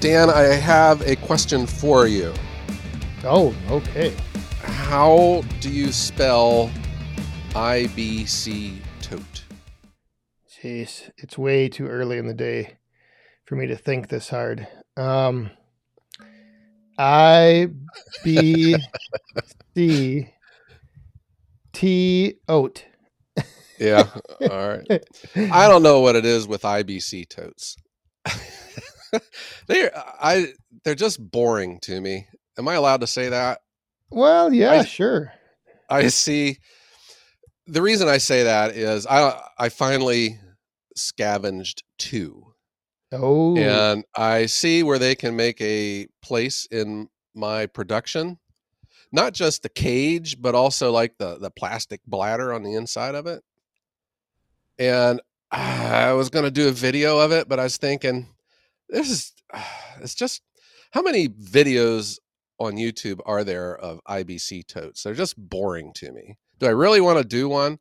Dan, I have a question for you. Oh, okay. How do you spell IBC tote? Jeez, it's way too early in the day for me to think this hard. Um, I B C T oat. Yeah. All right. I don't know what it is with IBC totes. they're uh, I they're just boring to me. Am I allowed to say that? Well, yeah, I- sure. I see. The reason I say that is I I finally scavenged two, Oh, and I see where they can make a place in my production. Not just the cage, but also like the the plastic bladder on the inside of it. And I was going to do a video of it, but I was thinking, this is it's just how many videos on YouTube are there of IBC totes? They're just boring to me. Do I really want to do one?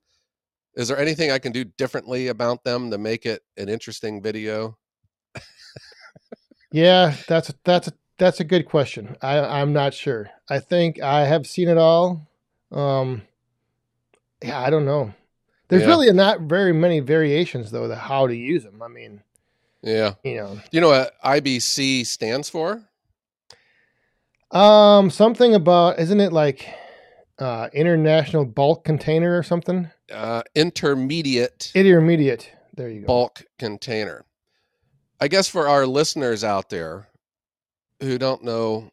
Is there anything I can do differently about them to make it an interesting video? yeah. That's a, that's a, that's a good question. I I'm not sure. I think I have seen it all. Um, yeah, I don't know. There's Yeah. really not very many variations though. The how to use them. I mean, Yeah. you know, Do you know what IBC stands for? Um, something about isn't it like uh international bulk container or something? Uh, intermediate Intermediate. There you go. bulk container. I guess for our listeners out there who don't know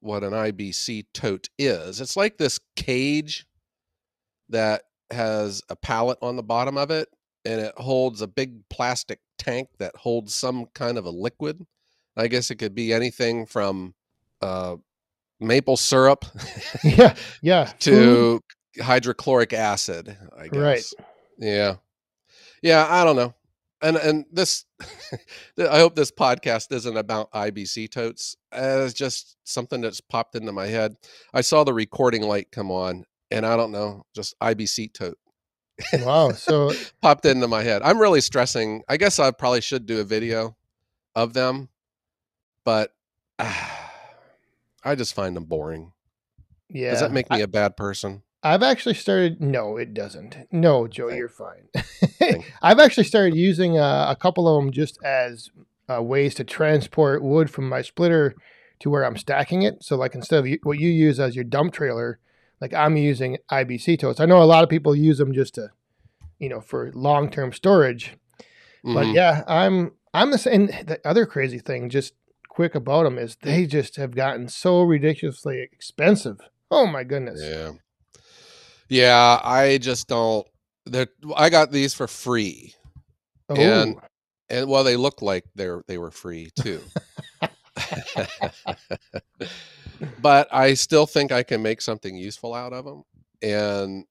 what an IBC tote is, it's like this cage that has a pallet on the bottom of it and it holds a big plastic tank that holds some kind of a liquid. I guess it could be anything from uh, maple syrup yeah, yeah. To hydrochloric acid, I guess. Right. Yeah. Yeah, I don't know. And and this I hope this podcast isn't about IBC totes. Uh, it's just something that's popped into my head. I saw the recording light come on and I don't know, just IBC tote Wow. So popped into my head. I'm really stressing. I guess I probably should do a video of them, but I just find them boring. yeah. Does that make me a bad person? I, have actually started no, it doesn't. No, Joe, Thank- you're fine. Thank- I've actually started using uh, a couple of them just as uh, ways to transport wood from my splitter to where I'm stacking it. So like instead of what you use as your dump trailer, like I'm using IBC totes. I know a lot of people use them just to, you know, for long term storage. But Mhm. yeah, I'm I'm the same. The other crazy thing, just quick about them, is they just have gotten so ridiculously expensive. Oh my goodness! Yeah. Yeah, I just don't they're I got these for free. Oh, And- And well they look like they're they were free too. but I still think I can make something useful out of them. And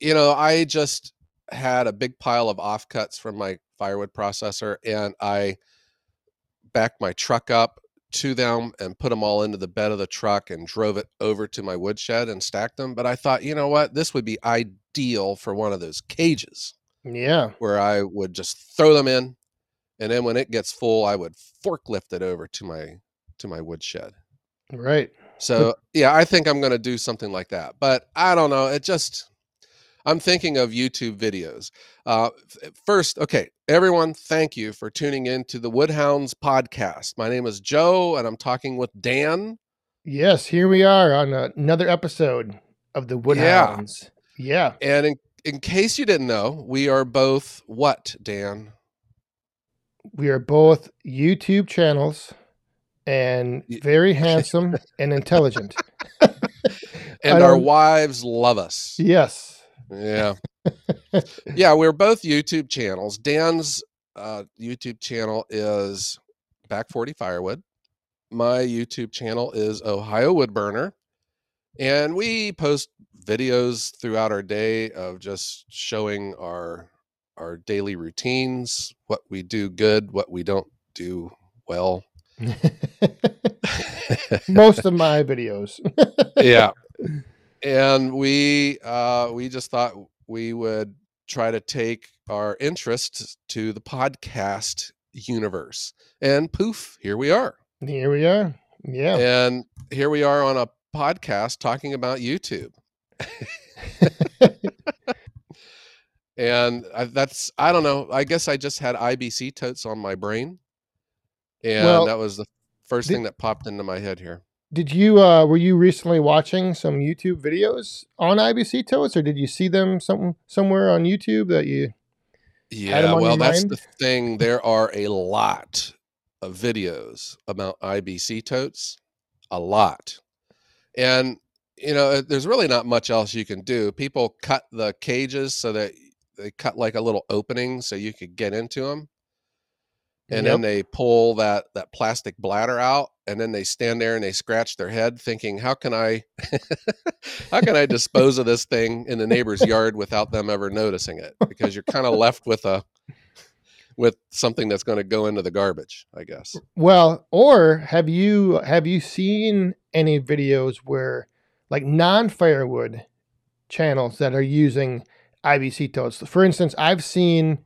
you know, I just had a big pile of offcuts from my firewood processor and I backed my truck up to them and put them all into the bed of the truck and drove it over to my woodshed and stacked them. But I thought, you know what? This would be ideal for one of those cages yeah, where I would just throw them in, and then when it gets full, I would forklift it over to my to my woodshed. right. So yeah, I think I'm going to do something like that. But I don't know. It just I'm thinking of YouTube videos. Uh, first, okay, everyone, thank you for tuning in to the Woodhounds podcast. My name is Joe, and I'm talking with Dan. Yes, here we are on another episode of the Woodhounds. Yeah, And in, in case you didn't know, we are both what, Dan? we are both YouTube channels and very handsome and intelligent. And our wives love us. Yes. Yeah. yeah, we're both YouTube channels. Dan's uh, YouTube channel is Back 40 Firewood. My YouTube channel is Ohio Woodburner. And we post videos throughout our day of just showing our our daily routines, what we do good, what we don't do well. Most of my videos. yeah and we uh we just thought we would try to take our interest to the podcast universe and poof here we are Here we are. Yeah. And here we are on a podcast talking about YouTube. and I, that's I don't know. I guess I just had IBC totes on my brain, and Well, that was the first did- thing that popped into my head here. Did you uh were you recently watching some YouTube videos on IBC totes or did you see them some somewhere on YouTube that you Yeah, well, that's mind? the thing. There are a lot of videos about IBC totes, a lot, and you know, uh, there's really not much else you can do. People cut the cages so that they cut like a little opening so you could get into them. And then they pull that that plastic bladder out and then they stand there and they scratch their head thinking how can i how can i dispose of this thing in the neighbor's yard without them ever noticing it? Because you're kind of left with a with something that's going to go into the garbage i guess. Well, or have you have you seen any videos where like non-firewood channels that are using IBC totes? For instance, I've seen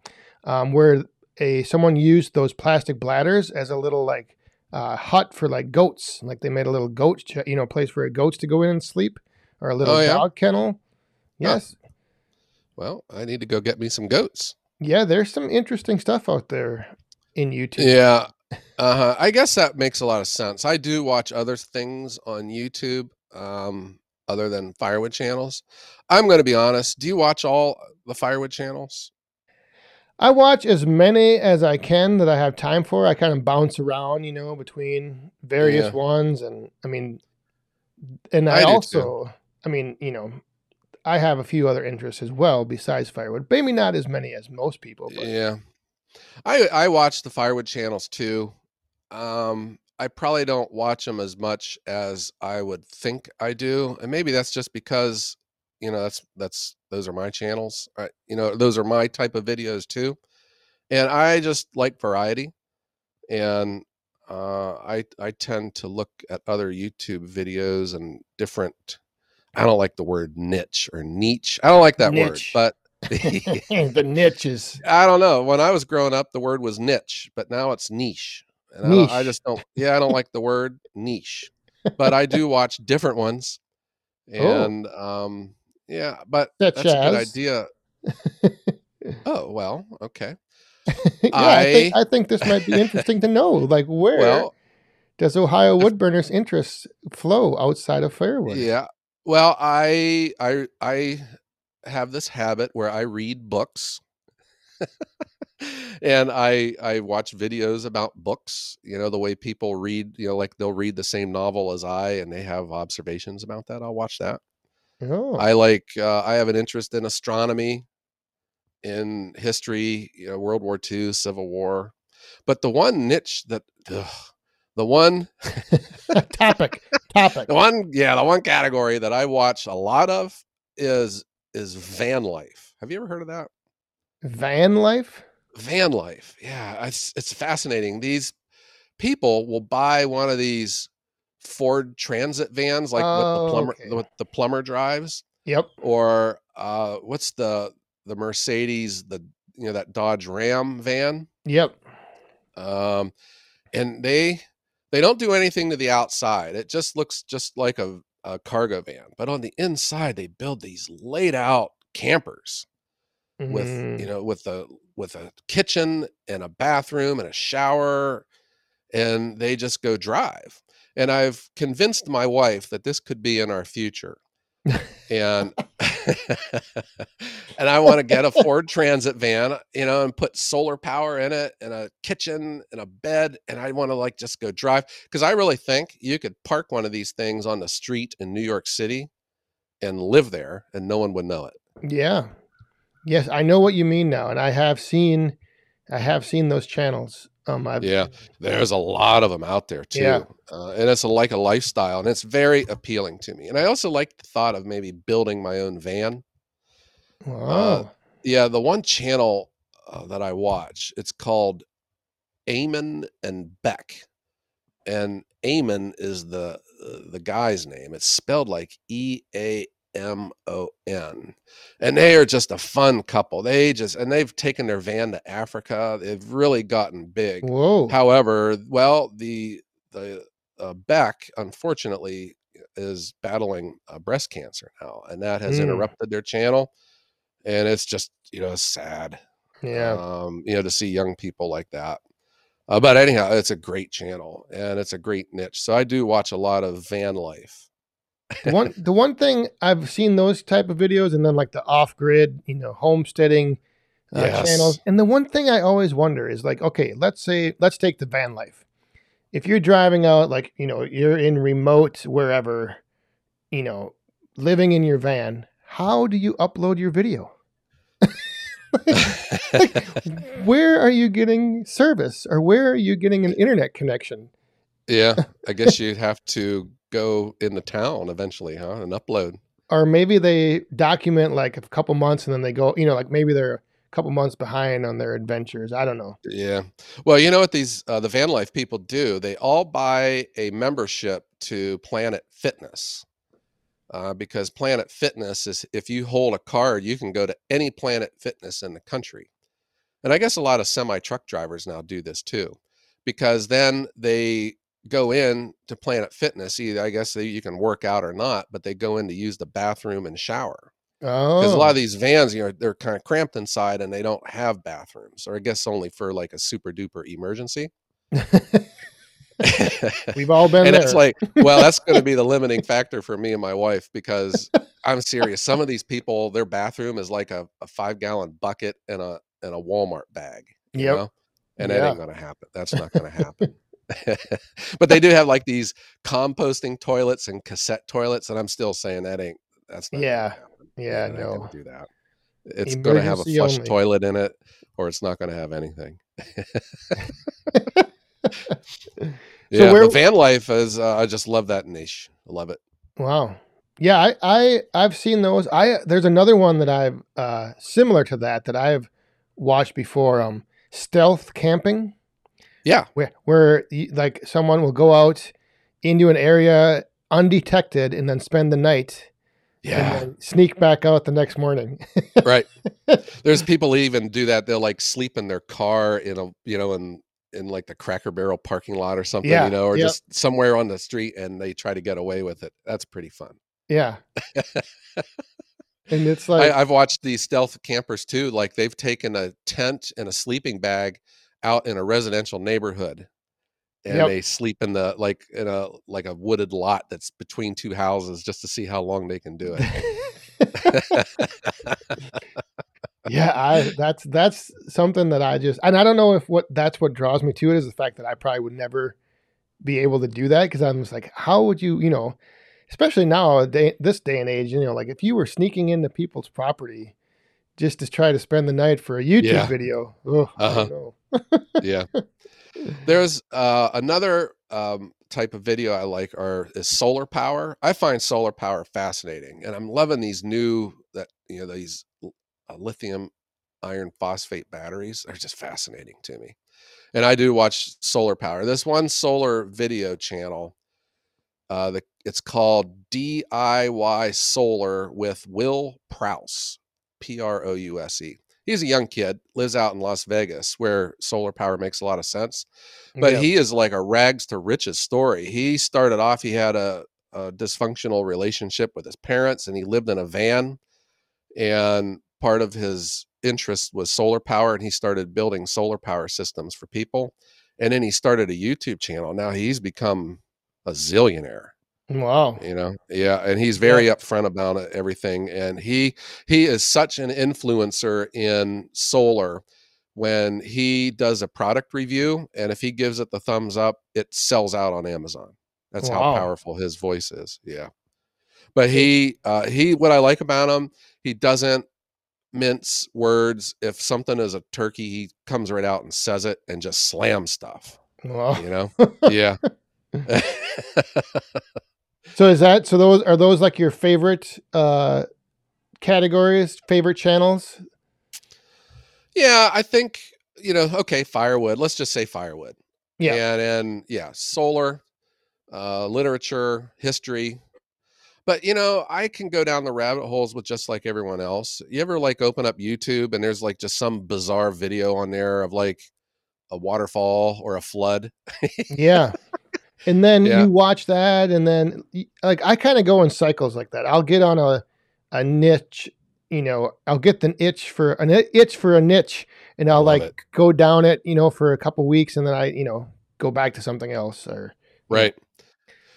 um, where a someone used those plastic bladders as a little like uh, hut for like goats. Like they made a little goat, ch- you know, place for goats to go in and sleep, or a little Oh, yeah? dog kennel. Yes, well i need to go get me some goats yeah. There's some interesting stuff out there in YouTube. Yeah. Uh-huh. I guess that makes a lot of sense. I do watch other things on YouTube um other than firewood channels. I'm going to be honest, do you watch all the firewood channels? I watch as many as I can that I have time for. I kind of bounce around, you know, between various Yeah. ones, and I mean, and I, I also, I mean, you know, I have a few other interests as well besides firewood. Maybe not as many as most people, but Yeah. I I watch the firewood channels too. Um I probably don't watch them as much as I would think I do. And maybe that's just because you know that's that's those are my channels. I, you know, those are my type of videos too. And I just like variety. And uh I I tend to look at other YouTube videos and different I don't like the word niche or niche. I don't like that Niche. word, but the niches. I don't know. When I was growing up, the word was niche, but now it's niche. And I, don't, I just don't. Yeah, I don't like the word niche, but I do watch different ones, Oh. and um, yeah, but Such that's a good idea. Oh well, okay. yeah, I, think, I- I think this might be interesting to know. Like, where Well, does Ohio Woodburners' interests flow outside of firewood? yeah. Well, I I I have this habit where I read books. and I I watch videos about books, you know, the way people read, you know, like they'll read the same novel as I and they have observations about that. I'll watch that. Oh, I like uh, I have an interest in astronomy, in history, you know, World War II, Civil War. But the one niche that ugh, the one topic, topic. the one yeah, the one category that I watch a lot of is is van life. Have you ever heard of that? Van life. van life yeah it's it's fascinating these people will buy one of these ford transit vans like what Oh, the plumber okay. what the plumber drives Yep. or uh what's the the mercedes the you know that dodge ram van Yep. um and they they don't do anything to the outside it just looks just like a, a cargo van but on the inside they build these laid out campers with Mm. you know with a with a kitchen and a bathroom and a shower and they just go drive and i've convinced my wife that this could be in our future and and i want to get a ford transit van you know and put solar power in it and a kitchen and a bed and i want to like just go drive because i really think you could park one of these things on the street in new york city and live there and no one would know it Yeah. Yes, I know what you mean now, and I have seen, I have seen those channels. Um, I've, Yeah. There's a lot of them out there too, Yeah. uh, and it's a, like a lifestyle, and it's very appealing to me. And I also like the thought of maybe building my own van. Wow. Yeah, the one channel uh, that I watch, it's called Eamon and Bec, and Eamon is the uh, the guy's name. It's spelled like E A M O N, and they are just a fun couple. They just and they've taken their van to Africa. They've really gotten big. Whoa. However, well, the the uh, Beck, unfortunately, is battling uh, breast cancer now, and that has Mm. interrupted their channel. And it's just you know sad, Yeah. um, you know, to see young people like that. Uh, but anyhow, it's a great channel and it's a great niche. So I do watch a lot of van life. The one the one thing I've seen those type of videos and then like the off grid, you know, homesteading uh, Yes. channels. And the one thing I always wonder is like, okay, let's say let's take the van life. If you're driving out, like you know, you're in remote wherever, you know, living in your van, how do you upload your video? Where are you getting service, or where are you getting an internet connection? yeah, I guess you'd have to go in the town eventually, huh? And upload. or maybe they document like a couple months and then they go, you know, like maybe they're a couple months behind on their adventures. I don't know. Yeah. Well, you know what these uh, the van life people do? They all buy a membership to Planet Fitness. Uh, because Planet Fitness is if you hold a card, you can go to any Planet Fitness in the country. And I guess a lot of semi truck drivers now do this too, because then they go in to Planet Fitness. Either I guess they, you can work out or not, but they go in to use the bathroom and shower Oh, because a lot of oh. these vans, you know, they're kind of cramped inside and they don't have bathrooms, or I guess only for like a super duper emergency. we've all been and there. it's like, well, that's going to be the limiting factor for me and my wife because I'm serious. Some of these people, their bathroom is like a, a five gallon bucket and a and a Walmart bag. you Yep. know? And that ain't going to happen. That's not going to happen. but they do have like these composting toilets and cassette toilets, and I'm still saying that ain't. That's not. Yeah. yeah, they're no. do that. It's going to have a flush only. toilet in it, or it's not going to have anything. yeah, where- van life is. Uh, I just love that niche. I love it. Wow. Yeah, I, I I've seen those. I there's another one that I've uh similar to that that I've watched before. Um, stealth camping. Yeah, where where like someone will go out into an area undetected and then spend the night yeah, and then sneak back out the next morning. right. There's people even do that. They'll like sleep in their car in a you know in in like the Cracker Barrel parking lot or something, Yeah, you know, or yep. just somewhere on the street, and they try to get away with it. That's pretty fun. yeah. and it's like I, I've watched these stealth campers too. Like they've taken a tent and a sleeping bag out in a residential neighborhood, and Yep. they sleep in the like in a like a wooded lot that's between two houses just to see how long they can do it. yeah, I that's that's something that I just and I don't know if what that's what draws me to it is the fact that I probably would never be able to do that because I'm just like, how would you, you know, especially now day, this day and age, you know, like if you were sneaking into people's property just to try to spend the night for a YouTube Yeah. video, I Uh-huh. yeah. There's uh, another um, type of video I like are is solar power. I find solar power fascinating, and I'm loving these new that you know these uh, lithium iron phosphate batteries are just fascinating to me. And I do watch solar power. This one solar video channel, uh, the it's called DIY Solar with Will Prouse, P R O U S E. He's a young kid, lives out in Las Vegas, where solar power makes a lot of sense but Yeah. he is like a rags to riches story. He started off, he had a, a dysfunctional relationship with his parents, and he lived in a van. And part of his interest was solar power, and he started building solar power systems for people. And then he started a YouTube channel. Now he's become a zillionaire wow. you know? Yeah and he's very upfront about it, everything and he he is such an influencer in solar when he does a product review and if he gives it the thumbs up it sells out on amazon. That's how powerful his voice is yeah. But he uh he what i like about him he doesn't mince words. If something is a turkey he comes right out and says it and just slams stuff Wow. you know? Yeah So is that so those are those like your favorite uh categories, favorite channels? Yeah, I think you know. Okay, firewood. Let's just say firewood. Yeah. and and yeah, solar, uh, literature, history. But you know, I can go down the rabbit holes with just like everyone else. You ever like open up YouTube and there's like just some bizarre video on there of like a waterfall or a flood? Yeah. and then Yeah. you watch that, and then like I kind of go in cycles like that. I'll get on a a niche, you know, I'll get the itch for an itch for a niche, and I'll like it. go down it, you know, for a couple weeks, and then I, you know, go back to something else. Or Right.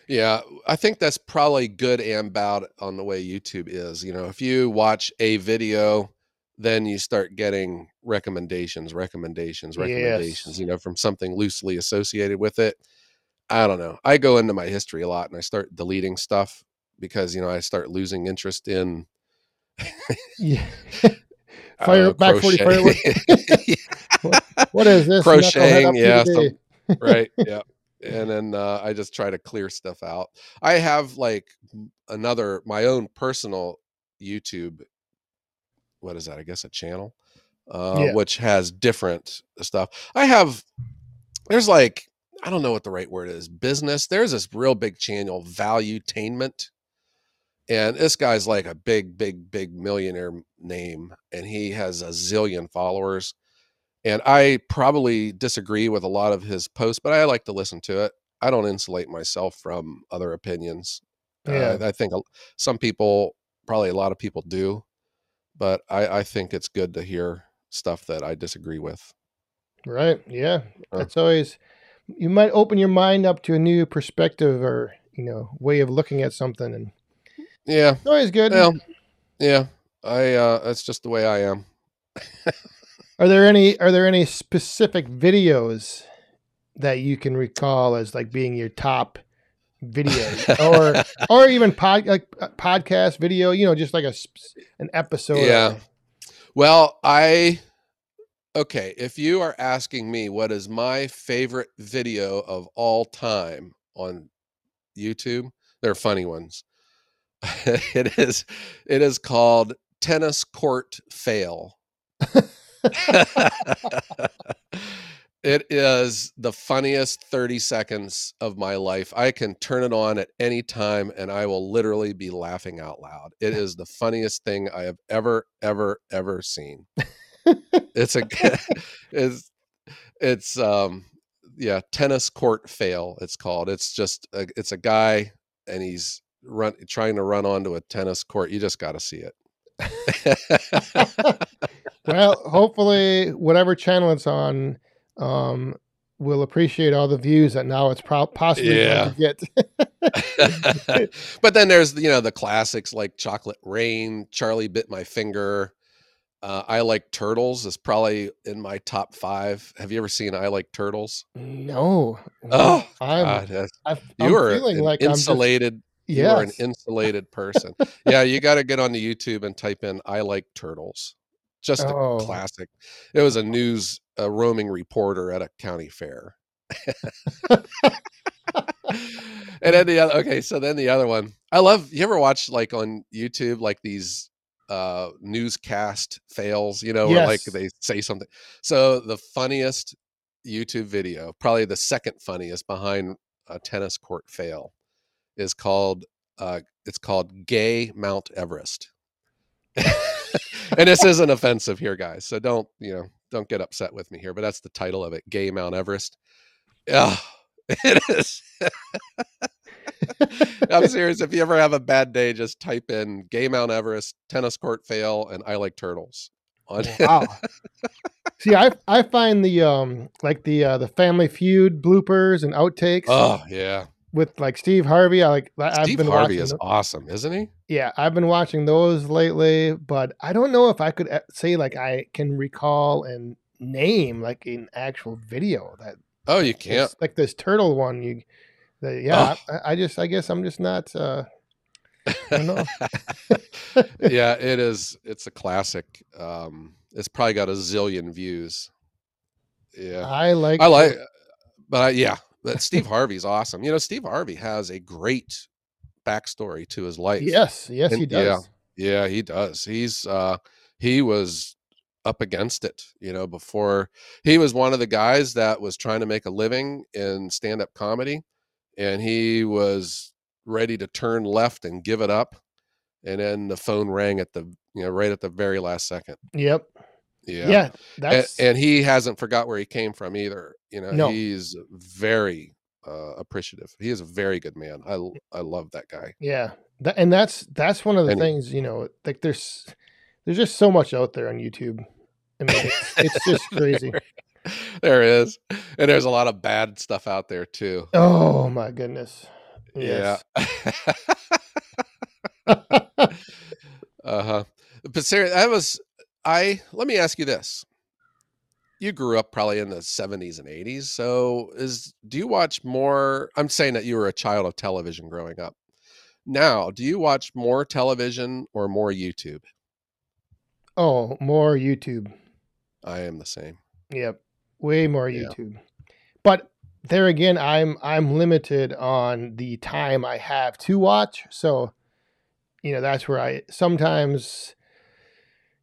Yeah, I think that's probably good and bad on the way YouTube is. You know, if you watch a video, then you start getting recommendations, recommendations, recommendations, Yes. you know, from something loosely associated with it. I don't know. I go into my history a lot and I start deleting stuff because, you know, I start losing interest in yeah, Fire- know, back 40 crochet. what is this? Crocheting, yeah, right yeah and then uh, i just try to clear stuff out i have like another my own personal youtube what is that i guess a channel uh, Yeah. which has different stuff i have there's like i don't know what the right word is business there's this real big channel valuetainment and this guy's like a big big big millionaire name and he has a zillion followers and I probably disagree with a lot of his posts, but I like to listen to it. I don't insulate myself from other opinions. Yeah. Uh, I think some people, probably a lot of people do, but I, I think it's good to hear stuff that I disagree with. Right. Yeah. Uh. That's always you might open your mind up to a new perspective or, you know, way of looking at something and Yeah, it's always good. well, yeah. I uh, that's just the way I am. Are there any are there any specific videos that you can recall as like being your top videos or or even pod like podcast video, you know, just like a an episode. Yeah. Well, I okay, if you are asking me what is my favorite video of all time on YouTube, they're funny ones. it is it is called Tennis Court Fail. it is the funniest 30 seconds of my life. I can turn it on at any time and I will literally be laughing out loud. It is the funniest thing I have ever, ever, ever seen. It's a it's it's um yeah, tennis court fail, it's called. It's just a, it's a guy and he's run trying to run onto a tennis court. You just gotta see it. well, hopefully whatever channel it's on um will appreciate all the views that now it's pro- possibly going to get. but then there's you know the classics like chocolate rain charlie bit my finger uh, i like turtles is probably in my top five. Have you ever seen i like turtles? No. oh I'm, God, I've, you I'm are feeling an like I'm just, insulated you are an insulated person. Yeah you got to get onto youtube and type in i like turtles. Just a Oh. classic. It was a news a roaming reporter at a county fair. And then the other okay so then the other one i love you ever watch like on youtube like these uh newscast fails you know where like they say something. So the funniest youtube video probably the second funniest behind a tennis court fail is called uh it's called gay mount everest. And this isn't offensive here guys so don't you know don't get upset with me here but that's the title of it gay mount everest. Yeah it is i'm serious if you ever have a bad day just type in gay mount everest tennis court fail and i like turtles on Wow. See, I I find the um like the uh, the Family Feud bloopers and outtakes oh yeah with like Steve Harvey. I like I've steve been harvey is tho- awesome isn't he yeah, I've been watching those lately, but I don't know if I could uh, say like I can recall and name like an actual video that oh you can't like this turtle one. You, the, yeah, I, I just I guess I'm just not. uh I know. yeah, it is. It's a classic. Um, it's probably got a zillion views. Yeah, I like. I like, but I, yeah, but Steve Harvey's awesome. You know, Steve Harvey has a great backstory to his life. Yes, yes, he And- yeah. does. Yeah, he does. He's uh he was up against it, you know, before he was one of the guys that was trying to make a living in stand-up comedy and he was ready to turn left and give it up and then the phone rang at the you know right at the very last second. Yep. Yeah. Yeah, that's and, he hasn't forgot where he came from either. You know, No. he's very uh, appreciative. He is a very good man. i i love that guy. Yeah, that, and that's that's one of the And- things you know. Like there's there's just so much out there on YouTube. I mean, it's, it's just crazy. there is, and there's a lot of bad stuff out there too. Oh my goodness. Yeah. Uh huh. But Sarah, that was I. Let me ask you this: You grew up probably in the '70s and '80s, so is do you watch more? I'm saying that you were a child of television growing up. Now, do you watch more television or more YouTube? oh, more YouTube. I am the same. Yep. Way more Yeah. YouTube. But there again, I'm I'm limited on the time I have to watch. So, you know, that's where I sometimes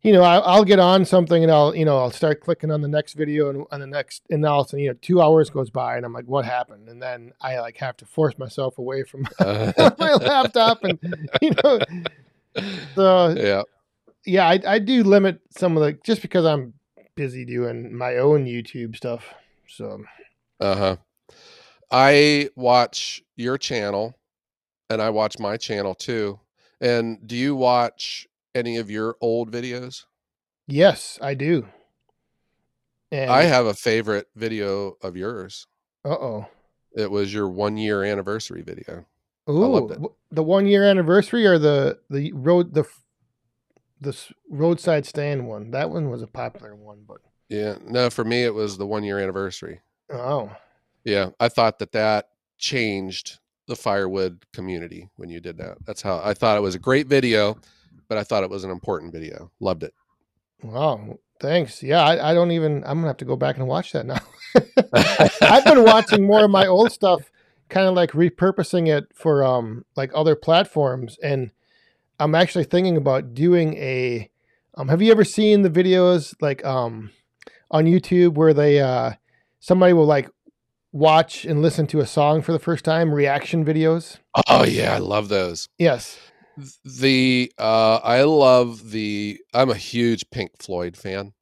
you know, I, I'll get on something and I'll, you know, I'll start clicking on the next video and on the next, and all of a sudden, you know, two hours goes by and I'm like, what happened? And then I like have to force myself away from my laptop and, you know, so yeah. yeah, I, I do limit some of the just because I'm busy doing my own YouTube stuff. So Uh huh. I watch your channel and I watch my channel too. And do you watch any of your old videos? yes, I do. And I have a favorite video of yours. uh oh. It was your one year anniversary video. Ooh, the one year anniversary or the the road the f- the s- roadside stand one. That one was a popular one, but Yeah. No, for me, it was the one year anniversary. oh, Yeah. I thought that that changed the firewood community when you did that. That's how I thought it was a great video, but I thought it was an important video. Loved it. wow, thanks. Yeah, I, I don't even. I'm gonna have to go back and watch that now. I've been watching more of my old stuff, kind of like repurposing it for um like other platforms, and I'm actually thinking about doing a. Um, have you ever seen the videos like um on YouTube where they uh somebody will like watch and listen to a song for the first time, reaction videos? Oh, yeah. I love those. Yes. the uh i love the i'm a huge pink floyd fan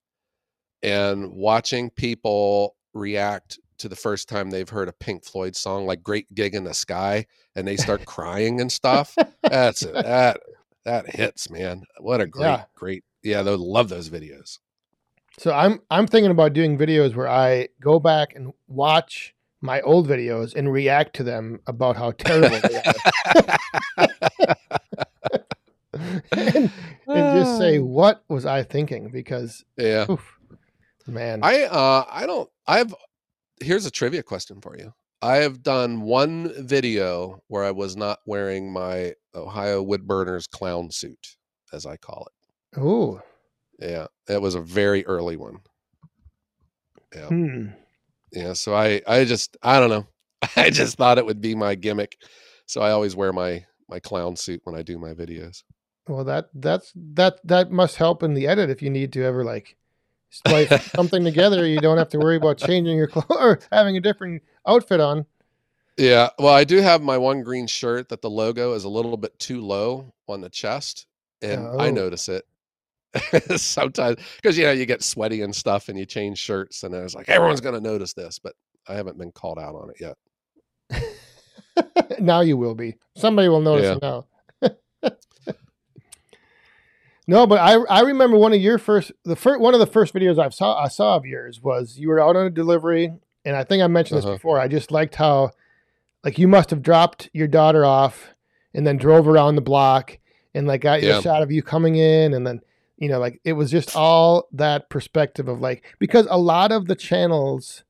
and watching people react to the first time they've heard a pink floyd song like great gig in the sky and they start crying and stuff that's it. that that hits man what a great Yeah. great yeah they love those videos So I'm I'm thinking about doing videos where I go back and watch my old videos and react to them about how terrible they are. and, and just say what was I thinking because yeah oof, man I uh I don't I've here's a trivia question for you. I have done one video where I was not wearing my Ohio Woodburners clown suit, as I call it. oh Yeah. It was a very early one. Yeah. hmm. Yeah. So I I just I don't know. I just thought it would be my gimmick. So I always wear my my clown suit when I do my videos. well that that's that that must help in the edit if you need to ever like splice something together you don't have to worry about changing your clothes or having a different outfit on Yeah, well, I do have my one green shirt that the logo is a little bit too low on the chest, and I Oh. notice it sometimes because you know you get sweaty and stuff, and you change shirts, and I was like, everyone's gonna notice this, but I haven't been called out on it yet. now you will be. Somebody will notice now. No, but I I remember one of your first the first one of the first videos I saw I saw of yours was you were out on a delivery, and I think I mentioned Uh-huh. this before. I just liked how like you must have dropped your daughter off and then drove around the block and like got your Yeah. shot of you coming in and then you know like it was just all that perspective of like because a lot of the channels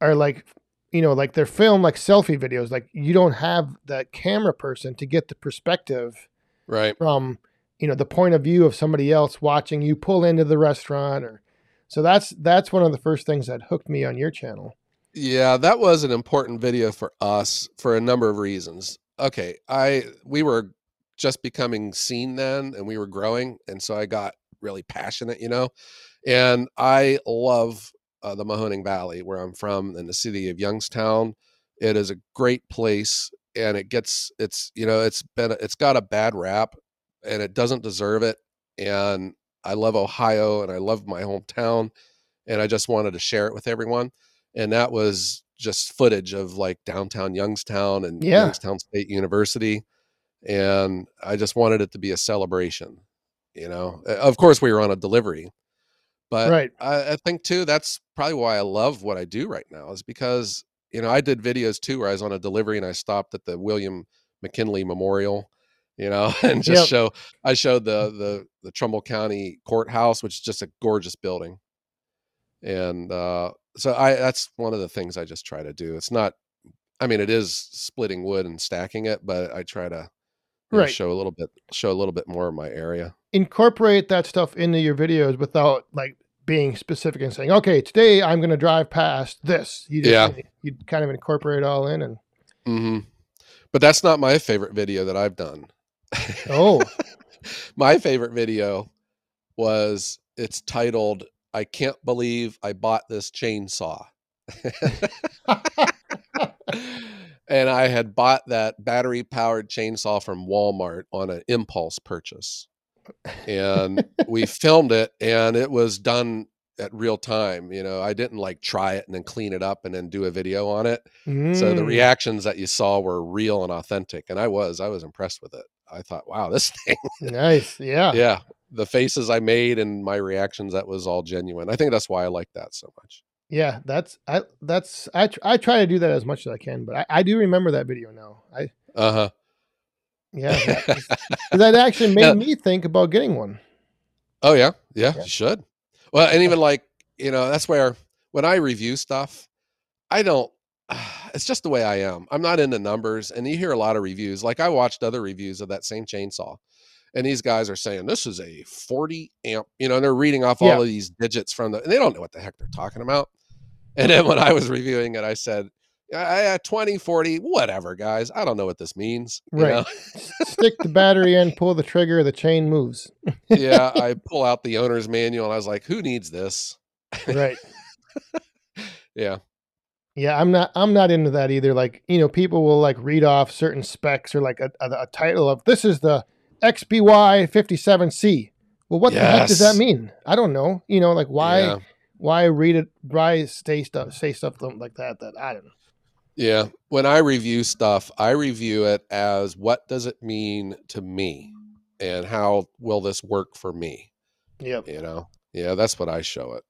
are like you know like they're filmed like selfie videos like you don't have that camera person to get the perspective Right? from you know the point of view of somebody else watching you pull into the restaurant or so that's that's one of the first things that hooked me on your channel Yeah, that was an important video for us for a number of reasons. Okay, I we were just becoming seen then and we were growing and so I got really passionate, you know. And I love uh, the Mahoning Valley where I'm from in the city of Youngstown. It is a great place and it gets it's you know, it's been it's got a bad rap and it doesn't deserve it and I love Ohio and I love my hometown and I just wanted to share it with everyone and that was just footage of like downtown Youngstown and Yeah. Youngstown State University, and I just wanted it to be a celebration. You know, of course we were on a delivery, but Right. I, I think too that's probably why I love what I do right now is because you know I did videos too where I was on a delivery and I stopped at the William McKinley Memorial, you know, and just Yep. show I showed the the the Trumbull County Courthouse, which is just a gorgeous building, and uh, so I that's one of the things I just try to do. It's not, I mean, it is splitting wood and stacking it, but I try to know, Right. show a little bit show a little bit more of my area. Incorporate that stuff into your videos without like being specific and saying, "Okay, today I'm going to drive past this." You just, Yeah. You kind of incorporate it all in, and hmm But that's not my favorite video that I've done. Oh, my favorite video was it's titled I can't believe I bought this chainsaw. and I had bought that battery powered chainsaw from Walmart on an impulse purchase. And we filmed it and it was done at real time. You know, I didn't like try it and then clean it up and then do a video on it. So the Mm. reactions that you saw were real and authentic. And I was, I was impressed with it. I thought, wow, this thing nice, yeah, yeah the faces i made and my reactions that was all genuine i think that's why i like that so much Yeah, that's I that's I tr- I try to do that as much as I can, but I, I do remember that video now. I uh-huh yeah, because that actually made Yeah. me think about getting one. oh yeah yeah Yeah. you should well and even like you know that's where when i review stuff i don't it's just the way i am i'm not into numbers and you hear a lot of reviews like i watched other reviews of that same chainsaw and these guys are saying this is a 40 amp you know and they're reading off Yeah. all of these digits from the and they don't know what the heck they're talking about and then when i was reviewing it i said I, I 20 40 whatever guys i don't know what this means you Right. know? Stick the battery in, pull the trigger, the chain moves. yeah i pull out the owner's manual and i was like who needs this Right. yeah Yeah, I'm not. I'm not into that either. Like, you know, people will like read off certain specs or like a, a, a title of this is the XBY 57C. Well, what the heck does that mean? I don't know. You know, like why yeah. why read it? Why say stuff say stuff like that? That I don't know. Yeah. When I review stuff, I review it as what does it mean to me and how will this work for me? Yep. You know? Yeah, that's what I show it.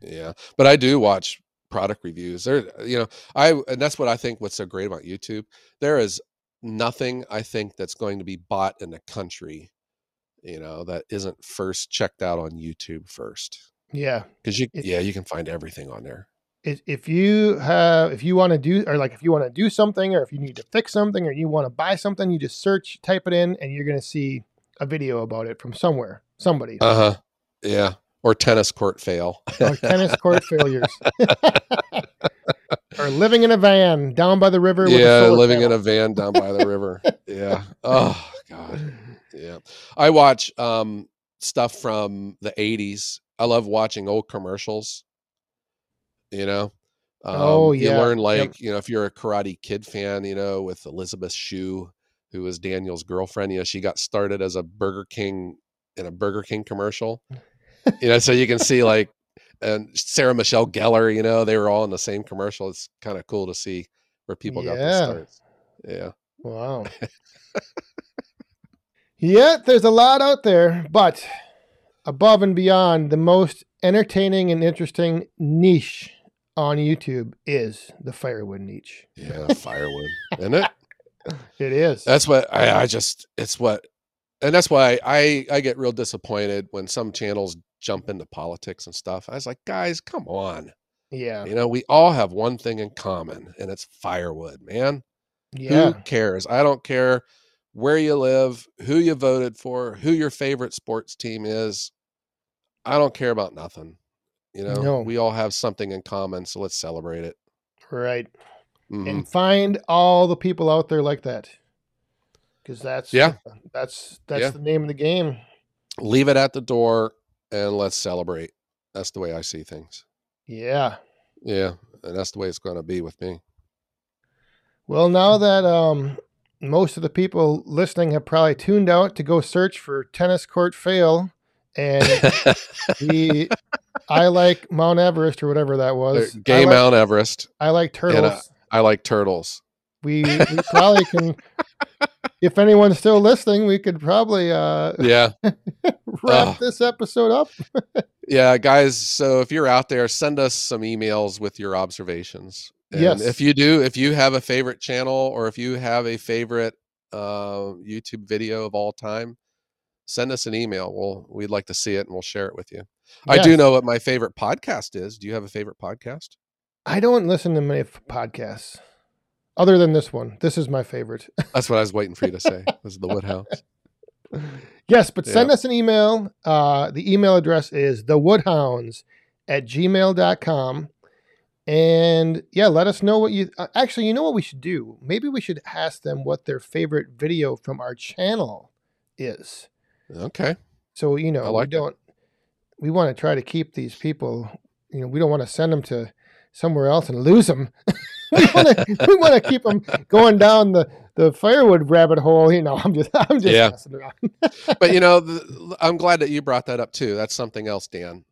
Yeah. But I do watch product reviews. There you know, I and that's what I think what's so great about YouTube. There is nothing I think that's going to be bought in the country, you know, that isn't first checked out on YouTube first. Yeah. Cuz you It- yeah, you can find everything on there. if if you have if you want to do or like if you want to do something or if you need to fix something or you want to buy something you just search type it in and you're going to see a video about it from somewhere somebody Uh-huh. Yeah. Or tennis court fail. or tennis court failures or living in a van down by the river with yeah, living in a van down by the river. Yeah. Oh God. Yeah. I watch um stuff from the 80s. I love watching old commercials. You know. Um, Oh, You yeah. learn Yep. like, you know, if you're a Karate Kid fan, you know, with Elizabeth Shue, who was Daniel's girlfriend, you know, she got started as a Burger King in a Burger King commercial. You know, so you can see like and Sarah Michelle Gellar, you know, they were all in the same commercial. It's kind of cool to see where people got their Yeah. starts. Yeah. wow yeah there's a lot out there but above and beyond the most entertaining and interesting niche on youtube is the firewood niche Yeah, firewood, isn't it? it is That's what I, I just. It's what, and that's why I I get real disappointed when some channels jump into politics and stuff. I was like, guys, come on. yeah You know, we all have one thing in common, and it's firewood, man. Yeah. Who cares? I don't care where you live, who you voted for, who your favorite sports team is. I don't care about nothing. You know, No. we all have something in common, so let's celebrate it. Right. Mhm. And find all the people out there like that. Because that's Yeah. that's that's Yeah. the name of the game. Leave it at the door and let's celebrate. That's the way I see things. Yeah. Yeah, and that's the way it's going to be with me. Well, now that um most of the people listening have probably tuned out to go search for tennis court fail and we, I like Mount Everest or whatever that was. Gay I like, Mount Everest. I like turtles. I like turtles. we, we probably can. If anyone's still listening, we could probably uh, Yeah. wrap Ugh. this episode up. Yeah, guys. So if you're out there, send us some emails with your observations. And Yes. If you do, if you have a favorite channel or if you have a favorite uh, YouTube video of all time, send us an email. We'll we'd like to see it and we'll share it with you. I do know what my favorite podcast is. Do you have a favorite podcast? I don't listen to many podcasts other than this one. This is my favorite. That's what I was waiting for you to say. This is the Wood Hounds. yes, but send us an email. Uh, the email address is thewoodhounds at gmail.com. And yeah, let us know what you uh, actually, you know what we should do? Maybe we should ask them what their favorite video from our channel is. Okay. So, you know, like we don't, we want to try to keep these people, you know, we don't want to send them to somewhere else and lose them. we want to, we want to keep them going down the, the firewood rabbit hole. You know, I'm just, I'm just Yeah. messing around. but you know, the, I'm glad that you brought that up too. That's something else, Dan.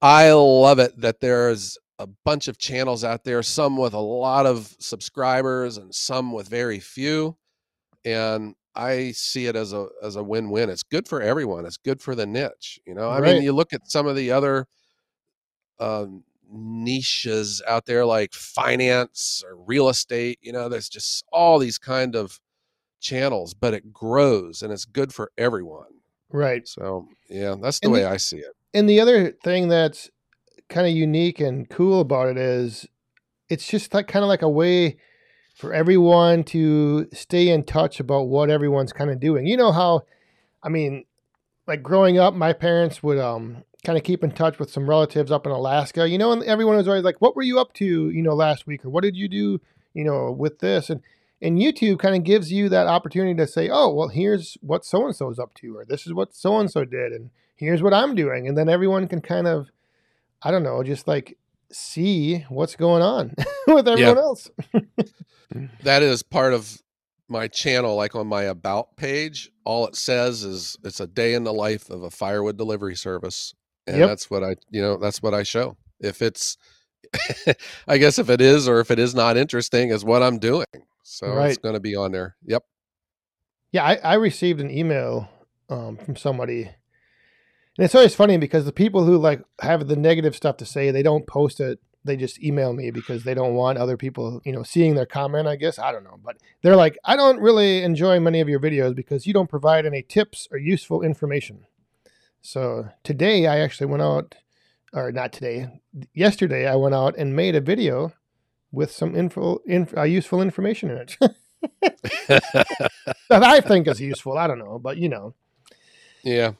I love it that there's a bunch of channels out there, some with a lot of subscribers and some with very few. And I see it as a as a win-win. It's good for everyone. It's good for the niche. You know, I Right. mean, you look at some of the other um, niches out there like finance or real estate. You know, there's just all these kind of channels, but it grows and it's good for everyone. Right. So yeah, that's the And way the- I see it. And the other thing that's kind of unique and cool about it is it's just like kind of like a way for everyone to stay in touch about what everyone's kind of doing. You know how I mean like growing up my parents would um kind of keep in touch with some relatives up in Alaska, you know, and everyone was always like what were you up to, you know, last week or what did you do, you know, with this and and YouTube kind of gives you that opportunity to say, "Oh, well, here's what so and so is up to, or this is what so and so did, and here's what I'm doing," and then everyone can kind of, I don't know, just like see what's going on with everyone else. That is part of my channel, like on my about page. All it says is it's a day in the life of a firewood delivery service. And Yep. that's what I you know, that's what I show. If it's I guess if it is or if it is not interesting is what I'm doing. So it's gonna be on there. Yep. Yeah, I, I received an email um, from somebody, and it's always funny because the people who like have the negative stuff to say, they don't post it. They just email me because they don't want other people, you know, seeing their comment. I guess I don't know, but they're like, I don't really enjoy many of your videos because you don't provide any tips or useful information. So today I actually went out, or not today, yesterday I went out and made a video with some info, inf, uh, useful information in it. that I think is useful. I don't know, but you know, yeah.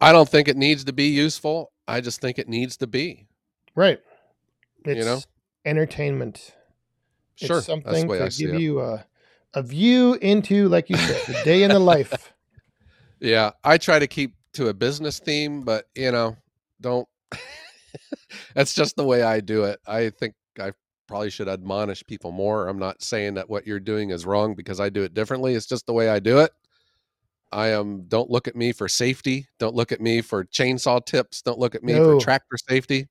I don't think it needs to be useful. I just think it needs to be. right? It's know? entertainment. Sure. it's something to give you a, a view into, like you said, the day in the life. Yeah, I try to keep to a business theme, but you know, don't. That's just the way I do it. I think I probably should admonish people more. I'm not saying that what you're doing is wrong because I do it differently. It's just the way I do it. I am. Don't look at me for safety. Don't look at me for chainsaw tips. Don't look at me No. for tractor safety.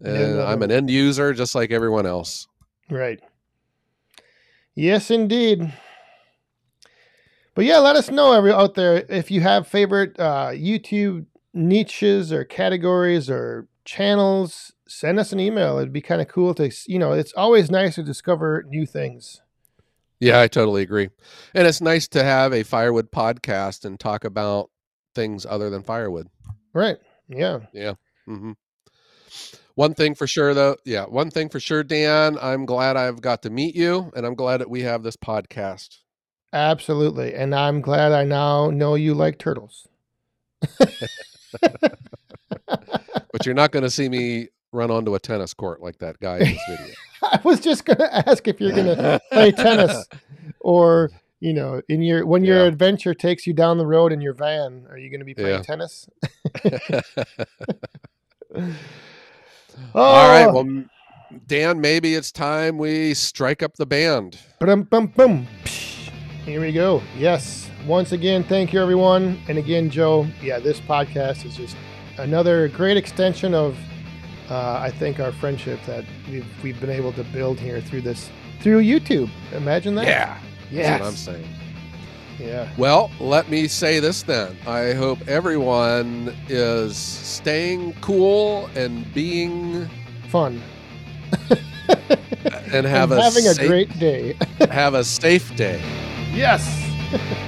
No, And no, I'm an end user, just like everyone else. Right. Yes, indeed. But yeah, let us know every out there if you have favorite uh, YouTube niches or categories or channels. Send us an email. It'd be kind of cool to, you know, it's always nice to discover new things. Yeah, I totally agree. And it's nice to have a firewood podcast and talk about things other than firewood. Right. Yeah. Yeah. Mm-hmm. One thing for sure, though, yeah, one thing for sure, Dan, I'm glad I've got to meet you, and I'm glad that we have this podcast. Absolutely. And I'm glad I now know you like turtles. But you're not going to see me run onto a tennis court like that guy in this video. I was just going to ask if you're going to play tennis or, you know, in your when your Yeah. adventure takes you down the road in your van, are you going to be playing Yeah. tennis? All right, Oh, well, Dan, maybe it's time we strike up the band. Bum, bum, bum. Here we go. Yes, once again, thank you, everyone. And again, Joe, yeah, this podcast is just another great extension of, uh, I think, our friendship that we've, we've been able to build here through this, through YouTube. Imagine that. Yeah. Yeah. That's what I'm saying. Yeah. Well, let me say this then. I hope everyone is staying cool and being Fun. and have And a having a great day. have a safe day. Yes.